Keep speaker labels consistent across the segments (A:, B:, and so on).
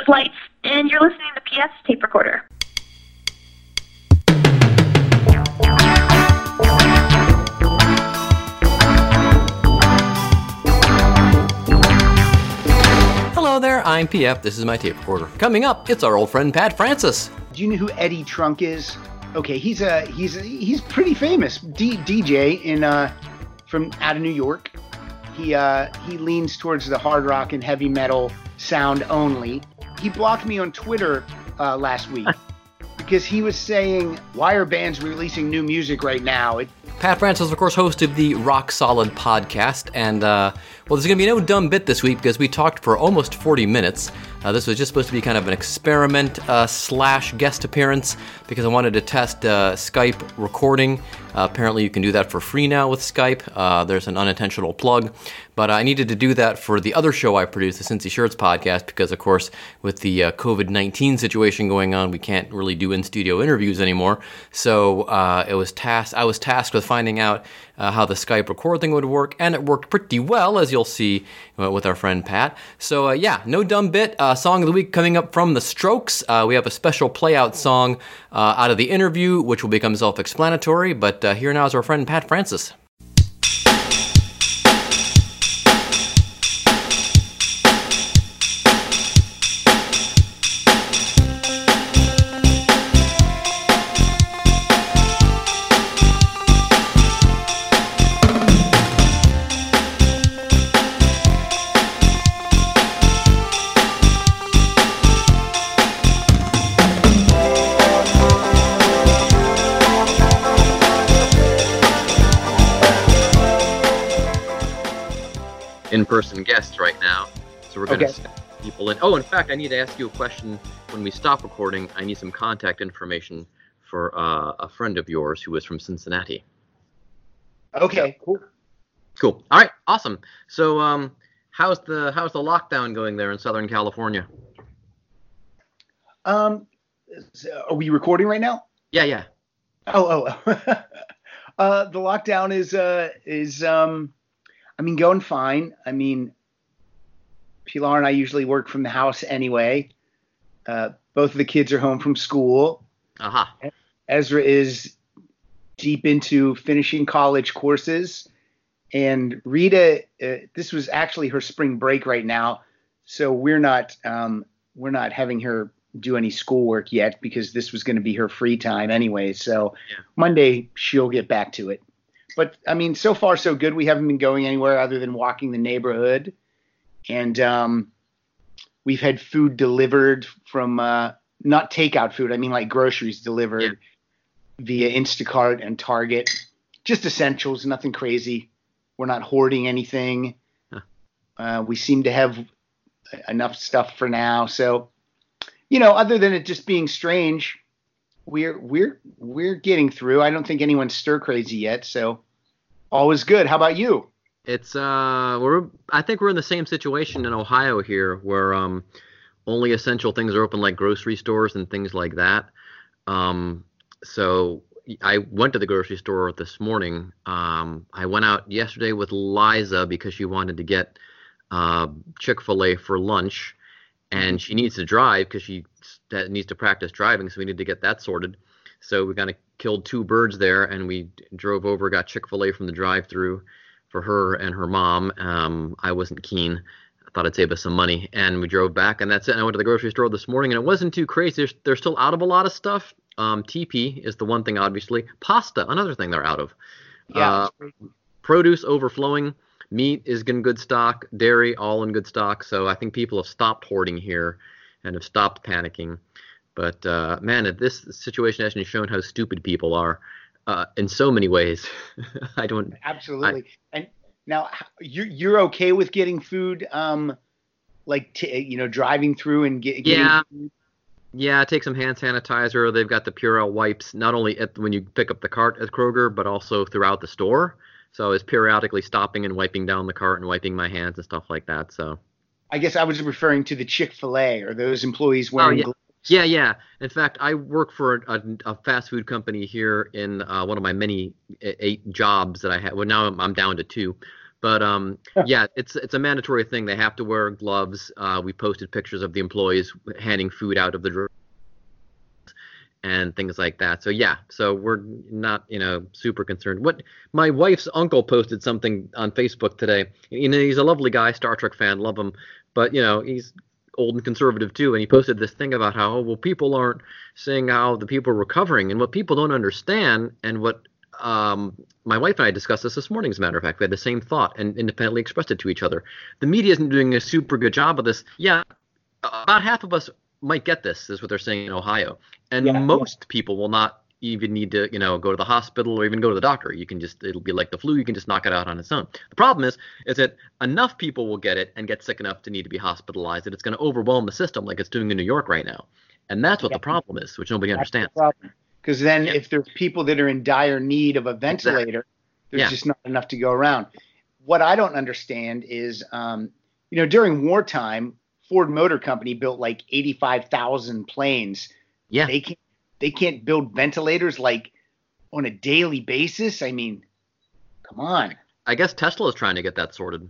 A: is Lights, and you're listening to PF Tape Recorder.
B: Hello there, I'm PF. This is my tape recorder. Coming up, it's our old friend Pat Francis.
C: Do you know who Eddie Trunk is? Okay, he's a he's a, he's pretty famous D- DJ in uh from out of New York. He uh he leans towards the hard rock and heavy metal sound only. He blocked me on Twitter uh, last week because he was saying, "Why are bands releasing new music right now?" It,
B: Pat Francis, of course, host of the Rock Solid podcast. And, uh, well, there's going to be no dumb bit this week because we talked for almost 40 minutes. Uh, this was just supposed to be kind of an experiment uh, slash guest appearance because I wanted to test uh, Skype recording. Uh, apparently, you can do that for free now with Skype. Uh, there's an unintentional plug. But I needed to do that for the other show I produce, the Cincy Shirts podcast, because, of course, with the uh, COVID 19 situation going on, we can't really do in studio interviews anymore. So it was tasked, I was tasked with finding out uh, how the Skype record thing would work, and it worked pretty well, as you'll see uh, with our friend Pat. So, uh, yeah, no dumb bit. Uh, song of the week coming up from The Strokes. Uh, we have a special playout song uh, out of the interview, which will become self explanatory, but here now is our friend Pat Francis. Guests right now, so we're going to
C: Okay.
B: people in. Oh, in fact, I need to ask you a question. When we stop recording, I need some contact information for uh, a friend of yours who is from Cincinnati.
C: okay, cool.
B: Cool. All right. Awesome. So, um, how's the how's the lockdown going there in Southern California?
C: Um, are we recording right now?
B: Yeah, yeah.
C: Oh, oh. uh, the lockdown is uh is um, I mean, going fine. I mean, Pilar and I usually work from the house anyway. Uh, both of the kids are home from school.
B: Uh huh.
C: Ezra is deep into finishing college courses, and Rita. Uh, this was actually her spring break right now, so we're not um, we're not having her do any schoolwork yet because this was going to be her free time anyway. So
B: Yeah.
C: Monday she'll get back to it. But I mean, so far so good. We haven't been going anywhere other than walking the neighborhood, and um, we've had food delivered from uh, not takeout food. I mean like groceries delivered via Instacart and Target. Just essentials, nothing crazy. We're not hoarding anything.
B: Huh.
C: Uh, we seem to have enough stuff for now. So, you know, other than it just being strange, we're we're we're getting through. I don't think anyone's stir crazy yet. So, all is good. How about you?
B: It's uh, we're I think we're in the same situation in Ohio here, where um, only essential things are open, like grocery stores and things like that. Um, so I went to the grocery store this morning. Um, I went out yesterday with Liza because she wanted to get uh, Chick Fil A for lunch, and she needs to drive because she s- needs to practice driving. So we need to get that sorted. So we kind of killed two birds there, and we drove over, got Chick Fil A from the drive-through for her and her mom. Um, I wasn't keen. I thought I'd save us some money, and we drove back, and that's it. And I went to the grocery store this morning, and it wasn't too crazy. They're, they're still out of a lot of stuff. Um, TP is the one thing, obviously. Pasta, another thing they're out of.
C: Yeah.
B: Uh, produce overflowing. Meat is in good stock. Dairy all in good stock. So I think people have stopped hoarding here and have stopped panicking. But uh, man, this situation hasn't shown how stupid people are uh, in so many ways. I don't.
C: Absolutely. and now you're you're okay with getting food, um, like t- you know, driving through and get, getting
B: Yeah.
C: food?
B: Yeah, take some hand sanitizer. They've got the Purell wipes not only at when you pick up the cart at Kroger, but also throughout the store. So I was periodically stopping and wiping down the cart and wiping my hands and stuff like that. So
C: I guess I was referring to the Chick Fil A or those employees wearing.
B: yeah.
C: gloves.
B: Yeah, yeah. In fact, I work for a, a fast food company here in uh, one of my many eight jobs that I had. Well, now I'm, I'm down to two, But um, yeah, it's it's a mandatory thing. They have to wear gloves. Uh, we posted pictures of the employees handing food out of the and things like that. So yeah, so we're not you know super concerned. What my wife's uncle posted something on Facebook today. You know, he's a lovely guy, Star Trek fan, love him, but you know he's old and conservative too, and he posted this thing about how oh, well people aren't seeing how the people are recovering, and what people don't understand, and what um, my wife and I discussed this this morning. As a matter of fact, we had the same thought and independently expressed it to each other. The media isn't doing a super good job of this. Yeah, about half of us might get this, is what they're saying in Ohio, and
C: Yeah,
B: most people will not even need to, you know, go to the hospital or even go to the doctor. You can just, it'll be like the flu. You can just knock it out on its own. The problem is, is that enough people will get it and get sick enough to need to be hospitalized that it's going to overwhelm the system like it's doing in New York right now. And that's what
C: Yeah.
B: the problem is, which nobody understands.
C: Because then,
B: Yeah.
C: if there's people that are in dire need of a ventilator, there's
B: Yeah.
C: just not enough to go around. What I don't understand is, um, you know, during wartime, Ford Motor Company built like 85,000 planes.
B: Yeah.
C: They can't, they can't build ventilators like on a daily basis. I mean, come on.
B: I guess Tesla is trying to get that sorted.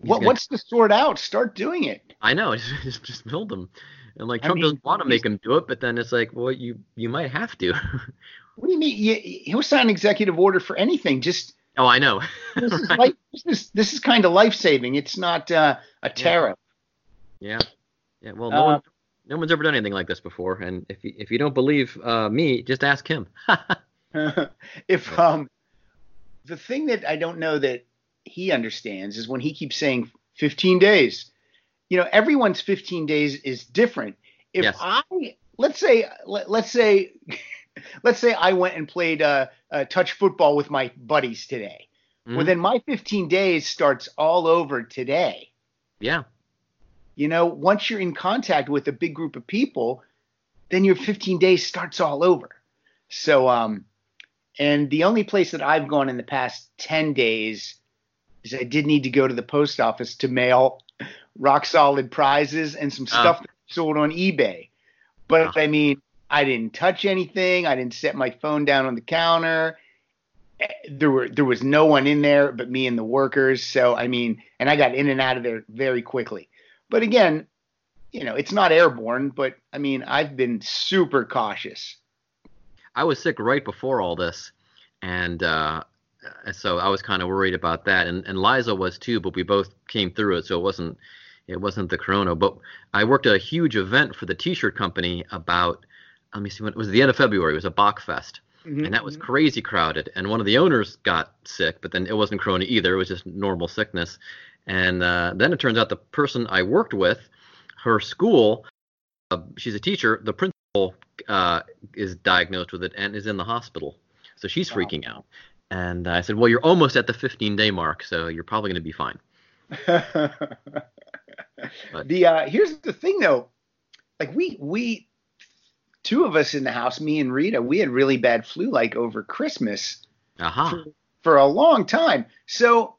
B: He's
C: What,
B: gonna-
C: what's to sort out? Start doing it.
B: I know, just, just build them. And like
C: I
B: Trump
C: mean,
B: doesn't want to make him do it, but then it's like, well, you you might have to.
C: What do you mean? You, he'll sign an executive order for anything. Just
B: oh, I know.
C: this is
B: Right.
C: life, this is this is kind of life saving. It's not uh, a tariff.
B: Yeah, yeah. Well, no
C: Uh,
B: one, no one's ever done anything like this before. And if you, if you don't believe uh, me, just ask him.
C: if um the thing that I don't know that he understands is when he keeps saying 15 days. You know, everyone's 15 days is different. If
B: Yes.
C: I let's say let, let's say let's say I went and played uh, uh touch football with my buddies today. Well,
B: Mhm.
C: then my 15 days starts all over today.
B: yeah,
C: You know, once you're in contact with a big group of people, then your 15 days starts all over. So, um, and the only place that I've gone in the past 10 days is I did need to go to the post office to mail rock solid prizes and some
B: Oh.
C: stuff that sold on eBay. But
B: Oh.
C: I mean, I didn't touch anything. I didn't set my phone down on the counter. Eh, There were there was no one in there but me and the workers. So I mean, and I got in and out of there very quickly. But again, you know, it's not airborne, but I mean, I've been super cautious.
B: I was sick right before all this, and uh, so I was kind of worried about that. And and Liza was too, but we both came through it, so it wasn't it wasn't the corona. But I worked at a huge event for the T-shirt company about let me see when it was the end of February. It was a Bockfest. and that was crazy crowded. And one of the owners got sick, but then it wasn't corona either; it was just normal sickness. And uh, then it turns out the person I worked with, her school, uh, she's a teacher. The principal uh, is diagnosed with it and is in the hospital, so she's
C: Wow.
B: freaking out. And I said, "Well, you're almost at the 15 day mark, so you're probably going to be fine."
C: The uh, here's the thing though, like we we two of us in the house, me and Rita, we had really bad flu like over Christmas
B: Aha.
C: for, for a long time. So,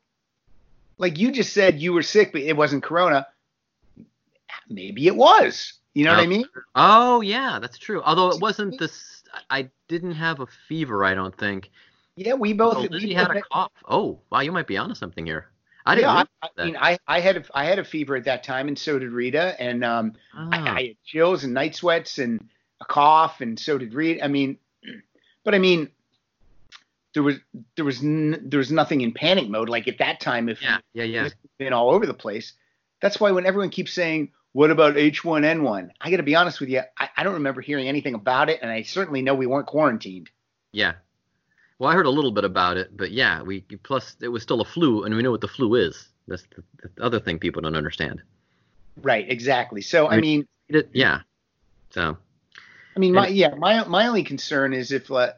C: like you just said, you were sick, but it wasn't corona. Maybe it was. You know what I
B: Oh.
C: mean?
B: Oh yeah, that's true. Although it wasn't this, I didn't have a fever. I don't think.
C: Yeah, we both.
B: Oh,
C: we
B: had a cough. Oh, wow, you might be onto something here. I didn't.
C: yeah, I, I mean, I, I had a, I had a fever at that time, and so did Rita, and um, I,
B: Ah,
C: I had chills and night sweats and a cough, and so did Rita. I mean, but I mean, there was there was n- there was nothing in panic mode like at that time. If
B: yeah, yeah, yeah.
C: it's been all over the place, that's why when everyone keeps saying, "What about H1N1?" I got to be honest with you, I, I don't remember hearing anything about it, and I certainly know we weren't quarantined.
B: Yeah. Well, I heard a little bit about it, but yeah, we plus it was still a flu, and we know what the flu is. That's the, the other thing people don't understand.
C: Right, exactly. So I
B: Right.
C: mean,
B: It, yeah. So
C: I mean, my yeah, my my only concern is if uh,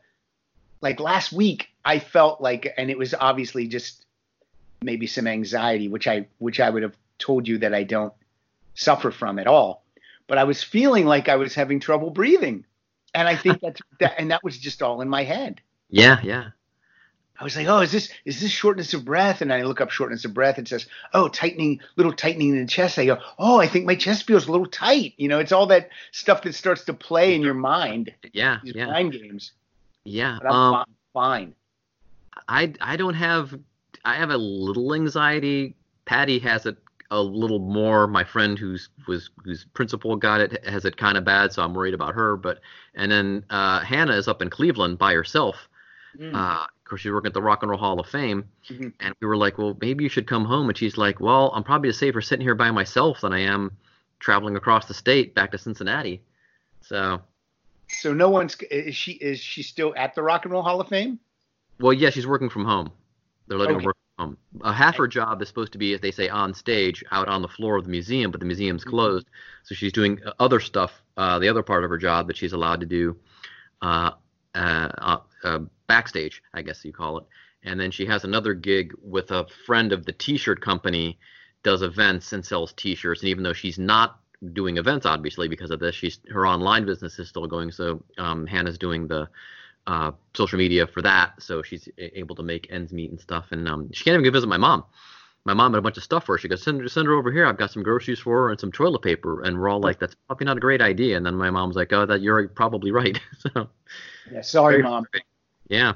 C: like last week I felt like, and it was obviously just maybe some anxiety, which I which I would have told you that I don't suffer from at all, but I was feeling like I was having trouble breathing, and I think that's that, and that was just all in my head.
B: yeah, yeah.
C: I was like, oh, is this is this shortness of breath? And I look up shortness of breath. It says, oh, tightening, little tightening in the chest. I go, oh, I think my chest feels a little tight. You know, it's all that stuff that starts to play in your mind,
B: Yeah,
C: these
B: yeah,
C: mind games.
B: Yeah.
C: But I'm
B: Um,
C: fine.
B: I I don't have I have a little anxiety. Patty has it a little more. My friend who's was whose principal got it has it kind of bad, so I'm worried about her. But and then uh, Hannah is up in Cleveland by herself.
C: Mm.
B: Uh, of course, she's working at the Rock and Roll Hall of Fame,
C: Mhm.
B: and we were like, "Well, maybe you should come home." And she's like, "Well, I'm probably safer sitting here by myself than I am traveling across the state back to Cincinnati." So,
C: So no one's is she is she still at the Rock and Roll Hall of Fame?
B: well, yeah, she's working from home. They're letting
C: Okay.
B: her work from home. Uh, half her job is supposed to be, as they say, on stage, out on the floor of the museum, but the museum's
C: Mhm.
B: closed. So she's doing uh, other stuff, uh, the other part of her job that she's allowed to do uh, uh, uh, uh, backstage, I guess you call it. And then she has another gig with a friend of the T-shirt company, does events and sells T-shirts. And even though she's not doing events, obviously because of this, she's her online business is still going. So um, Hannah's doing the uh, social media for that, so she's able to make ends meet and stuff. And um, she can't even go visit my mom. My mom had a bunch of stuff for her. She goes, send, send her over here. I've got some groceries for her and some toilet paper. And we're all like, that's probably not a great idea. And then my mom's like, oh, that you're probably right. so
C: Yeah, sorry, mom.
B: yeah,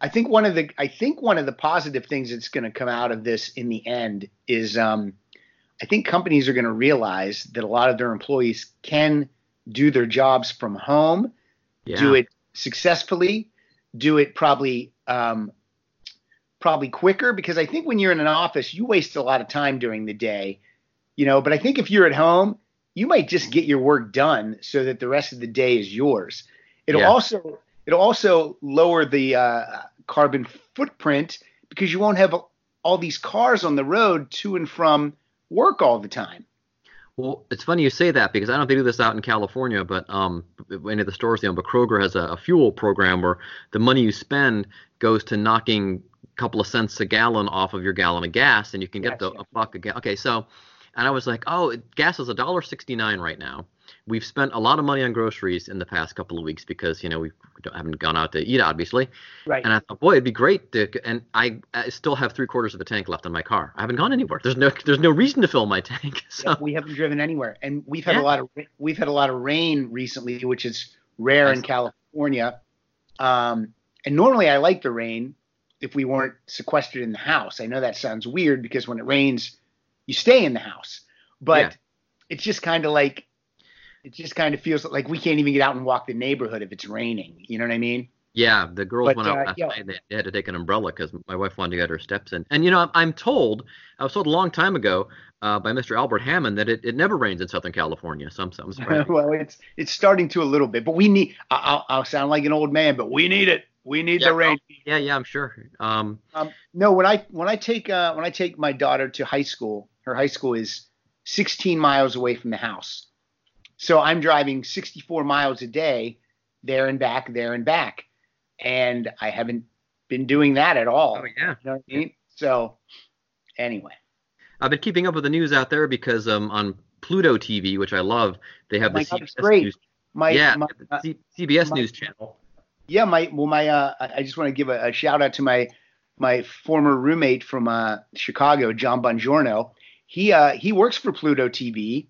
C: I think one of the I think one of the positive things that's going to come out of this in the end is um, I think companies are going to realize that a lot of their employees can do their jobs from home,
B: yeah,
C: do it successfully, do it probably um, probably quicker because I think when you're in an office you waste a lot of time during the day, you know. But I think if you're at home, you might just get your work done so that the rest of the day is yours. It'll
B: Yeah.
C: also it'll also lower the uh, carbon footprint because you won't have all these cars on the road to and from work all the time.
B: Well, it's funny you say that because I don't know if they do this out in California, but um, any of the stores they own, but Kroger has a, a fuel program where the money you spend goes to knocking a couple of cents a gallon off of your gallon of gas, and you can get
C: Yes,
B: the a buck a gallon. Okay, so, and I was like, oh, gas is a dollar sixty nine right now. We've spent a lot of money on groceries in the past couple of weeks because you know we haven't gone out to eat, obviously.
C: Right.
B: And I thought, boy, it'd be great to. And I, I still have three quarters of a tank left on my car. I haven't gone anywhere. There's no, there's no reason to fill my tank. So
C: Yeah, we haven't driven anywhere, and we've had
B: Yeah.
C: a lot of we've had a lot of rain recently, which is rare in. California. Um, and normally I like the rain if we weren't sequestered in the house. I know that sounds weird because when it rains, you stay in the house, but
B: Yeah.
C: it's just kind of like it just kind of feels like we can't even get out and walk the neighborhood if it's raining. You know what I mean?
B: Yeah, the girls
C: But,
B: went out
C: uh,
B: last
C: yeah.
B: night. They, they had to take an umbrella because my wife wanted to get her steps in. And you know, I'm, told, I was told a long time ago uh, by Mr. Albert Hammond that it, it never rains in Southern California. So I'm, I'm surprised.
C: well, it's it's starting to a little bit, but we need. I- I'll, I'll sound like an old man, but we need it. We need
B: Yeah,
C: the rain.
B: yeah, yeah, I'm sure. Um,
C: Um, no, when I when I take uh, when I take my daughter to high school, her high school is 16 miles away from the house, so I'm driving 64 miles a day, there and back, there and back, and I haven't been doing that at all.
B: oh yeah.
C: You know what I mean? So, anyway,
B: I've been keeping up with the news out there because um, on Pluto TV, which I love, they have
C: Oh
B: the CBS. News.
C: my
B: yeah,
C: my,
B: C- CBS
C: my-
B: News channel.
C: yeah, my well, my uh, I I just want to give a, a shout out to my my former roommate from uh, Chicago, John Bongiorno. He uh, he works for Pluto TV.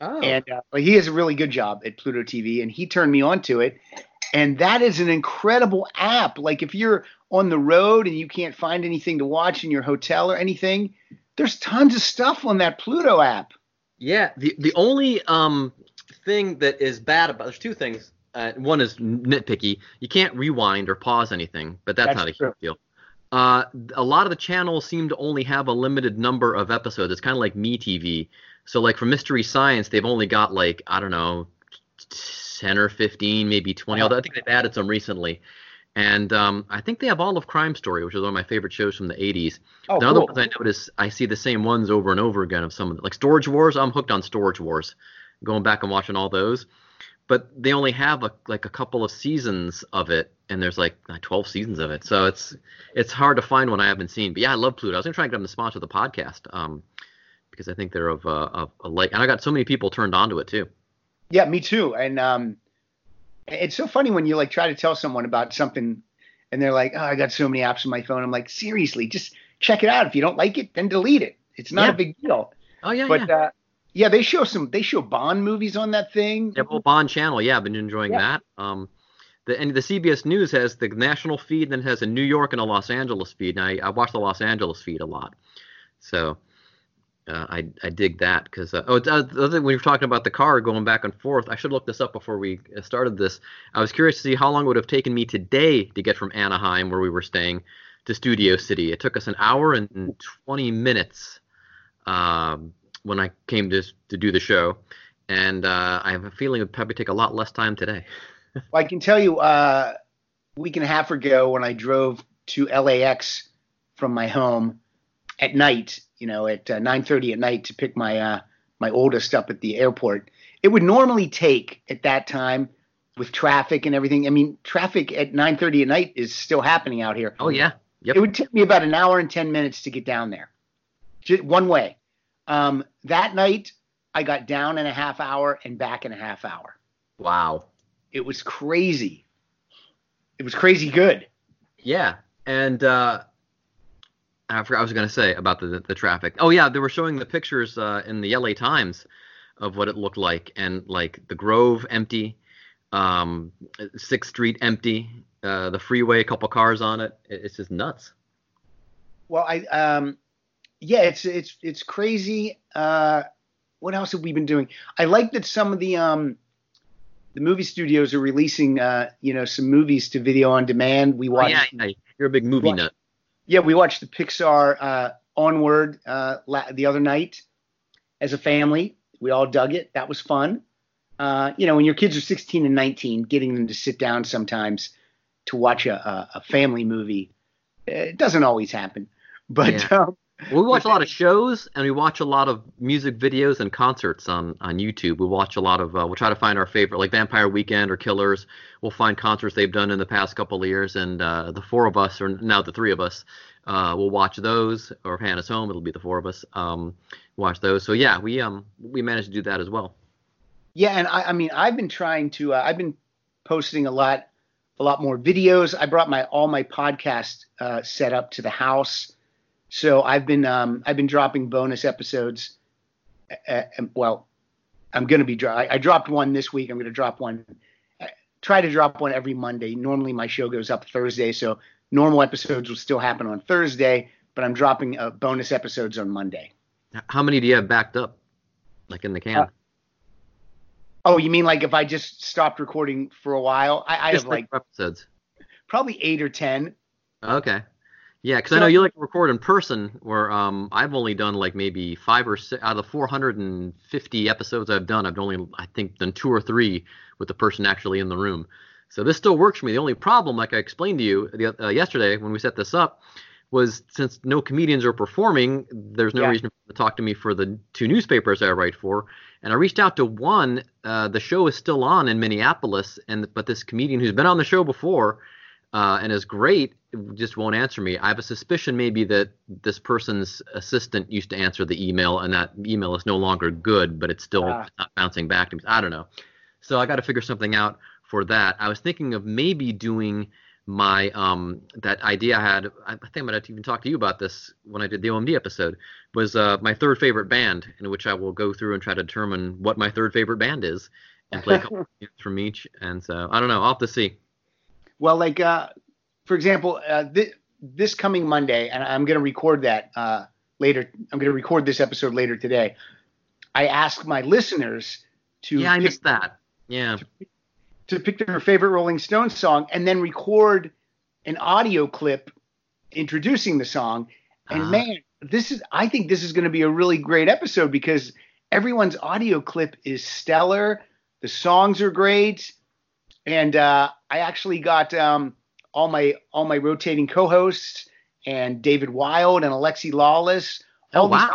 B: Oh.
C: and uh, he has a really good job at Pluto TV, and he turned me on to it. And that is an incredible app. Like if you're on the road and you can't find anything to watch in your hotel or anything, there's tons of stuff on that Pluto app.
B: Yeah, the the only um thing that is bad about there's two things. Uh, one is nitpicky. You can't rewind or pause anything, but that's,
C: That's
B: not a
C: true.
B: huge deal. Uh, a lot of the channels seem to only have a limited number of episodes. It's kind of like Me TV. So like for Mystery Science, they've only got like I don't know, ten or fifteen, maybe 20 Although I think they've added some recently. And um, I think they have all of Crime Story, which is one of my favorite shows from the 80s.
C: Oh,
B: the other
C: cool.
B: ones I notice, I see the same ones over and over again of some of them. Like Storage Wars, I'm hooked on Storage Wars, going back and watching all those. But they only have a, like a couple of seasons of it, and there's like uh, 12 seasons of it. So it's it's hard to find one I haven't seen. But yeah, I love Pluto. I was gonna try and get them to sponsor the podcast, um, because I think they're of uh, of a like, and I got so many people turned onto it too.
C: Yeah, me too. And um, it's so funny when you like try to tell someone about something, and they're like, "Oh, I got so many apps on my phone." I'm like, seriously, just check it out. If you don't like it, then delete it. It's not
B: Yeah.
C: a big deal.
B: Oh yeah,
C: but
B: yeah.
C: uh, yeah, they show some. They show Bond movies on that thing.
B: Yeah, well, Bond Channel. Yeah, I've been enjoying
C: Yeah.
B: that. Um, the and the CBS News has the national feed, then it has a New York and a Los Angeles feed. And I, I watch the Los Angeles feed a lot, so uh, I I dig that because uh, oh the other thing when you're talking about the car going back and forth, I should look this up before we uh, started this. I was curious to see how long it would have taken me today to get from Anaheim, where we were staying, to Studio City. It took us an hour and 20 minutes um, when I came to to do the show, and uh, I have a feeling it would probably take a lot less time today.
C: Well, I can tell you, uh, a week and a half ago, when I drove to LAX from my home at night, you know, at uh, 9:30 at night to pick my uh, my oldest up at the airport, it would normally take at that time with traffic and everything. I mean, traffic at 9:30 at night is still happening out here.
B: Oh yeah, yep.
C: It would take me about an hour and 10 minutes to get down there, just one way. Um, that night, I got down in a half hour and back in a half hour.
B: Wow.
C: It was crazy. It was crazy good.
B: Yeah, and uh, I forgot I was going to say about the the traffic. Oh yeah, they were showing the pictures uh, in the LA Times of what it looked like, and like the Grove empty, um, Sixth Street empty, uh, the freeway, a couple cars on it. It- It's just nuts.
C: Well, I um, yeah, it's it's it's crazy. Uh, what else have we been doing? I like that some of the um, the movie studios are releasing uh, you know, some movies to video on demand. We
B: Oh, yeah, yeah, you're a big movie nut.
C: Yeah, we watched the Pixar uh, Onward uh, la- the other night as a family. We all dug it. That was fun. Uh, you know, when your kids are 16 and 19, getting them to sit down sometimes to watch a, a, a family movie, it doesn't always happen. But
B: Yeah.
C: um,
B: Well, we watch a lot of shows and we watch a lot of music videos and concerts on, on YouTube. We watch a lot of, uh, we'll try to find our favorite, like Vampire Weekend or Killers. We'll find concerts they've done in the past couple of years, and uh, the four of us, or now the three of us, uh, will watch those. Or if Hannah's home, it'll be the four of us. Um, watch those. So yeah, we um we managed to do that as well.
C: Yeah, and I, I mean, I've been trying to. Uh, I've been posting a lot, a lot more videos. I brought my all my podcast uh, set up to the house, so I've been um, I've been dropping bonus episodes. Well, I'm gonna be. dro- I, I dropped one this week. I'm gonna drop one. uh, Try to drop one every Monday. Normally, my show goes up Thursday, so normal episodes will still happen on Thursday. But I'm dropping uh, bonus episodes on Monday.
B: How many do you have backed up, like in the can?
C: Uh, Oh, you mean like if I just stopped recording for a while? I, I have like
B: episodes.
C: probably eight or ten.
B: Okay. Yeah, because I know you like to record in person, where um, I've only done like maybe five or six out of the 450 episodes I've done. I've only, I think, done two or three with the person actually in the room. So this still works for me. The only problem, like I explained to you the, uh, yesterday when we set this up, was since no comedians are performing, there's no
C: Yeah.
B: reason to talk to me for the two newspapers I write for. And I reached out to one. Uh, the show is still on in Minneapolis, and but this comedian who's been on the show before uh, and is great just won't answer me. I have a suspicion maybe that this person's assistant used to answer the email, and that email is no longer good, but it's still
C: Ah.
B: not bouncing back to me. I don't know. So I got to figure something out for that. I was thinking of maybe doing my um that idea I had. I think I might have even talked to you about this when I did the OMD episode. Was uh, my third favorite band, in which I will go through and try to determine what my third favorite band is, and play a couple from each. And so I don't know. I'll have to see.
C: Well, like uh, for example, uh, th- this coming Monday, and I'm going to record that uh, later. I'm going to record this episode later today. I asked my listeners to
B: Yeah, I missed that. Yeah.
C: to pick their favorite Rolling Stones song and then record an audio clip introducing the song. And
B: Ah.
C: man, this is I think this is going to be a really great episode because everyone's audio clip is stellar. The songs are great, and uh, I actually got um, all my all my rotating co-hosts and David Wild and Alexi Lawless.
B: Oh,
C: All these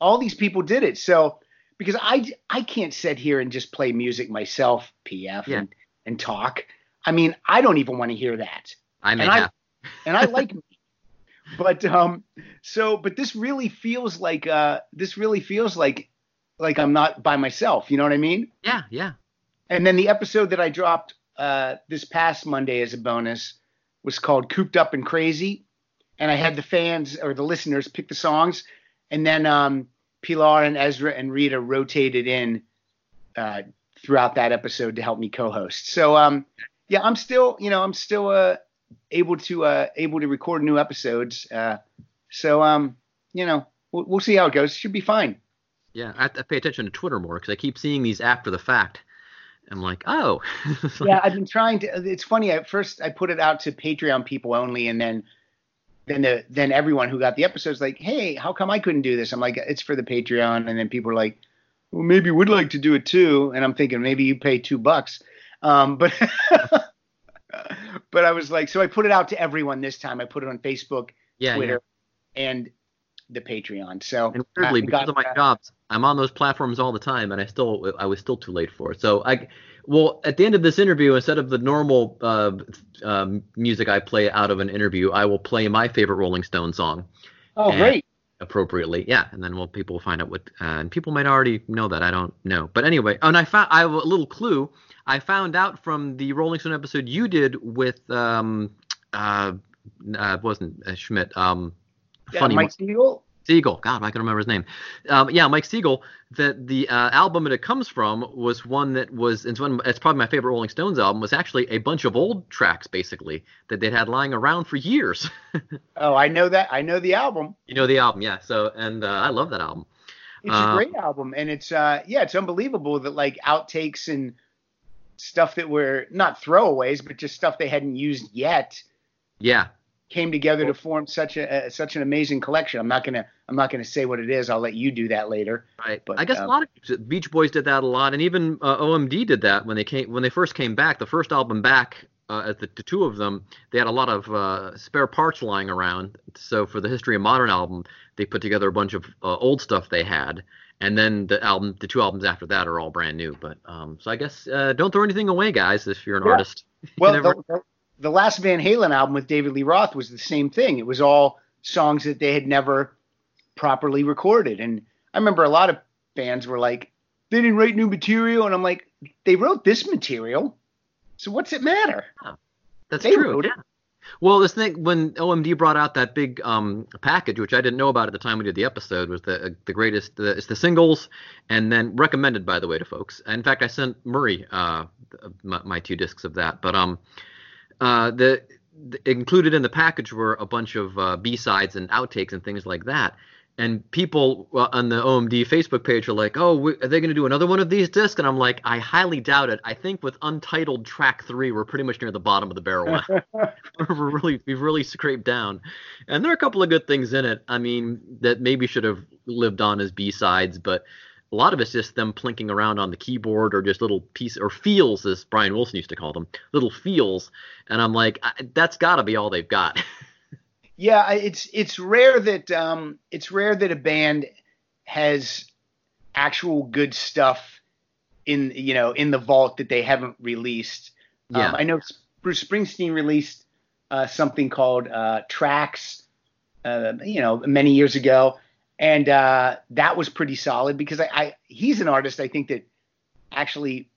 C: all these people did it. So because I I can't sit here and just play music myself, PF,
B: Yeah.
C: and and talk. I mean, I don't even want to hear that
B: I may
C: and I- and I like me. But um so but this really feels like uh this really feels like like I'm not by myself, you know what I mean?
B: Yeah, yeah.
C: And then the episode that I dropped uh this past Monday as a bonus was called Cooped Up and Crazy. And I had the fans or the listeners pick the songs and then um Pilar and Ezra and Rita rotated in uh throughout that episode to help me co-host. So um yeah, I'm still, you know, I'm still uh, able to uh, able to record new episodes. Uh, so um, you know, we'll, we'll see how it goes. Should be fine.
B: Yeah, I have to pay attention to Twitter more because I keep seeing these after the fact. I'm like, oh.
C: yeah, I've been trying to. It's funny. At first, I put it out to Patreon people only, and then then the then everyone who got the episodes like, hey, how come I couldn't do this? I'm like, it's for the Patreon, and then people are like, well, maybe we'd like to do it too, and I'm thinking maybe you pay two bucks, um, but but I was like, so I put it out to everyone this time. I put it on Facebook,
B: yeah,
C: Twitter, yeah. and the Patreon. So
B: and weirdly, because of my that. jobs, I'm on those platforms all the time, and I still I was still too late for it. So I well at the end of this interview, instead of the normal uh, um, music I play out of an interview, I will play my favorite Rolling Stone song.
C: Oh, great!
B: Appropriately, yeah, and then well, people will find out what, uh, and people might already know that. I don't know, but anyway, oh, and I found I have a little clue. I found out from the Rolling Stone episode you did with um uh, uh wasn't uh, Schmidt um
C: yeah, funny Mike Siegel.
B: Siegel, God, I can remember his name. Um, yeah, Mike Siegel. That the uh, album that it comes from was one that was it's one it's probably my favorite Rolling Stones album. Was actually a bunch of old tracks basically that they'd had lying around for years.
C: oh, I know that. I know the album.
B: You know the album, yeah. So and uh, I love that album.
C: It's uh, a great album, and it's uh yeah, it's unbelievable that like outtakes and stuff that were not throwaways, but just stuff they hadn't used yet.
B: Yeah,
C: came together to form such a uh, such an amazing collection. I'm not gonna I'm not gonna say what it is. I'll let you do that later.
B: Right. But I guess uh, a lot of Beach Boys did that a lot, and even uh, OMD did that when they came when they first came back. The first album back, uh, the, the two of them, they had a lot of uh, spare parts lying around. So for the History of Modern album, they put together a bunch of uh, old stuff they had. And then the album, the two albums after that are all brand new. But um, so I guess uh, don't throw anything away, guys, if you're an yeah. artist.
C: Well, never... the, last Van Halen album with David Lee Roth was the same thing. It was all songs that they had never properly recorded. And I remember a lot of fans were like, they didn't write new material. And I'm like, they wrote this material. So what's it matter?
B: that's they true. Yeah. Well, this thing when OMD brought out that big um, package, which I didn't know about at the time we did the episode, was the uh, the greatest. The, it's the singles, and then recommended by the way to folks. In fact, I sent Murray uh, my, my, two discs of that. But um, uh, the, the, included in the package were a bunch of uh, B-sides and outtakes and things like that. And people uh, on the OMD Facebook page are like, "Oh, are they going to do another one of these discs?" And I'm like, "I highly doubt it. I think with Untitled Track Three, we're pretty much near the bottom of the barrel. we're really, we've really scraped down, and there are a couple of good things in it. I mean, that maybe should have lived on as B sides, but a lot of it's just them plinking around on the keyboard or just little piece or feels as brian wilson used to call them little feels. And i'm like that's got to be all they've got.
C: Yeah it's it's rare that um it's rare that a band has actual good stuff in you know in the vault that they haven't released. Yeah. Um, i know bruce springsteen released uh, something called uh, tracks uh, you know many years ago and uh, that was pretty solid because I, I he's an artist I think that actually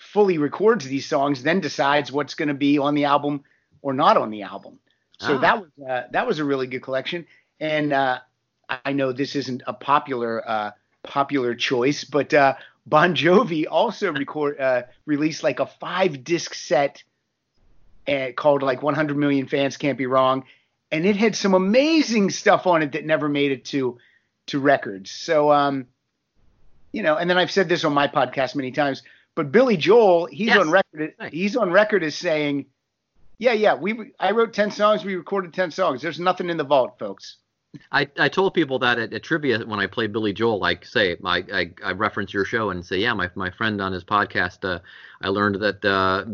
C: fully records these songs, then decides what's going to be on the album or not on the album. So ah. that was uh, that was a really good collection, and uh, I know this isn't a popular uh, popular choice, but uh, Bon Jovi also record uh, released like a five disc set called like 100 Million Fans Can't Be Wrong, and it had some amazing stuff on it that never made it to to records. So, um, you know, and then I've said this on my podcast many times, but Billy Joel, he's yes. on record. He's on record as saying, "Yeah, yeah, we I wrote ten songs, we recorded ten songs. There's nothing in the vault, folks."
B: I, I told people that at, at trivia when I played Billy Joel, like say I, I, I reference your show and say, yeah, my my friend on his podcast, uh, I learned that uh,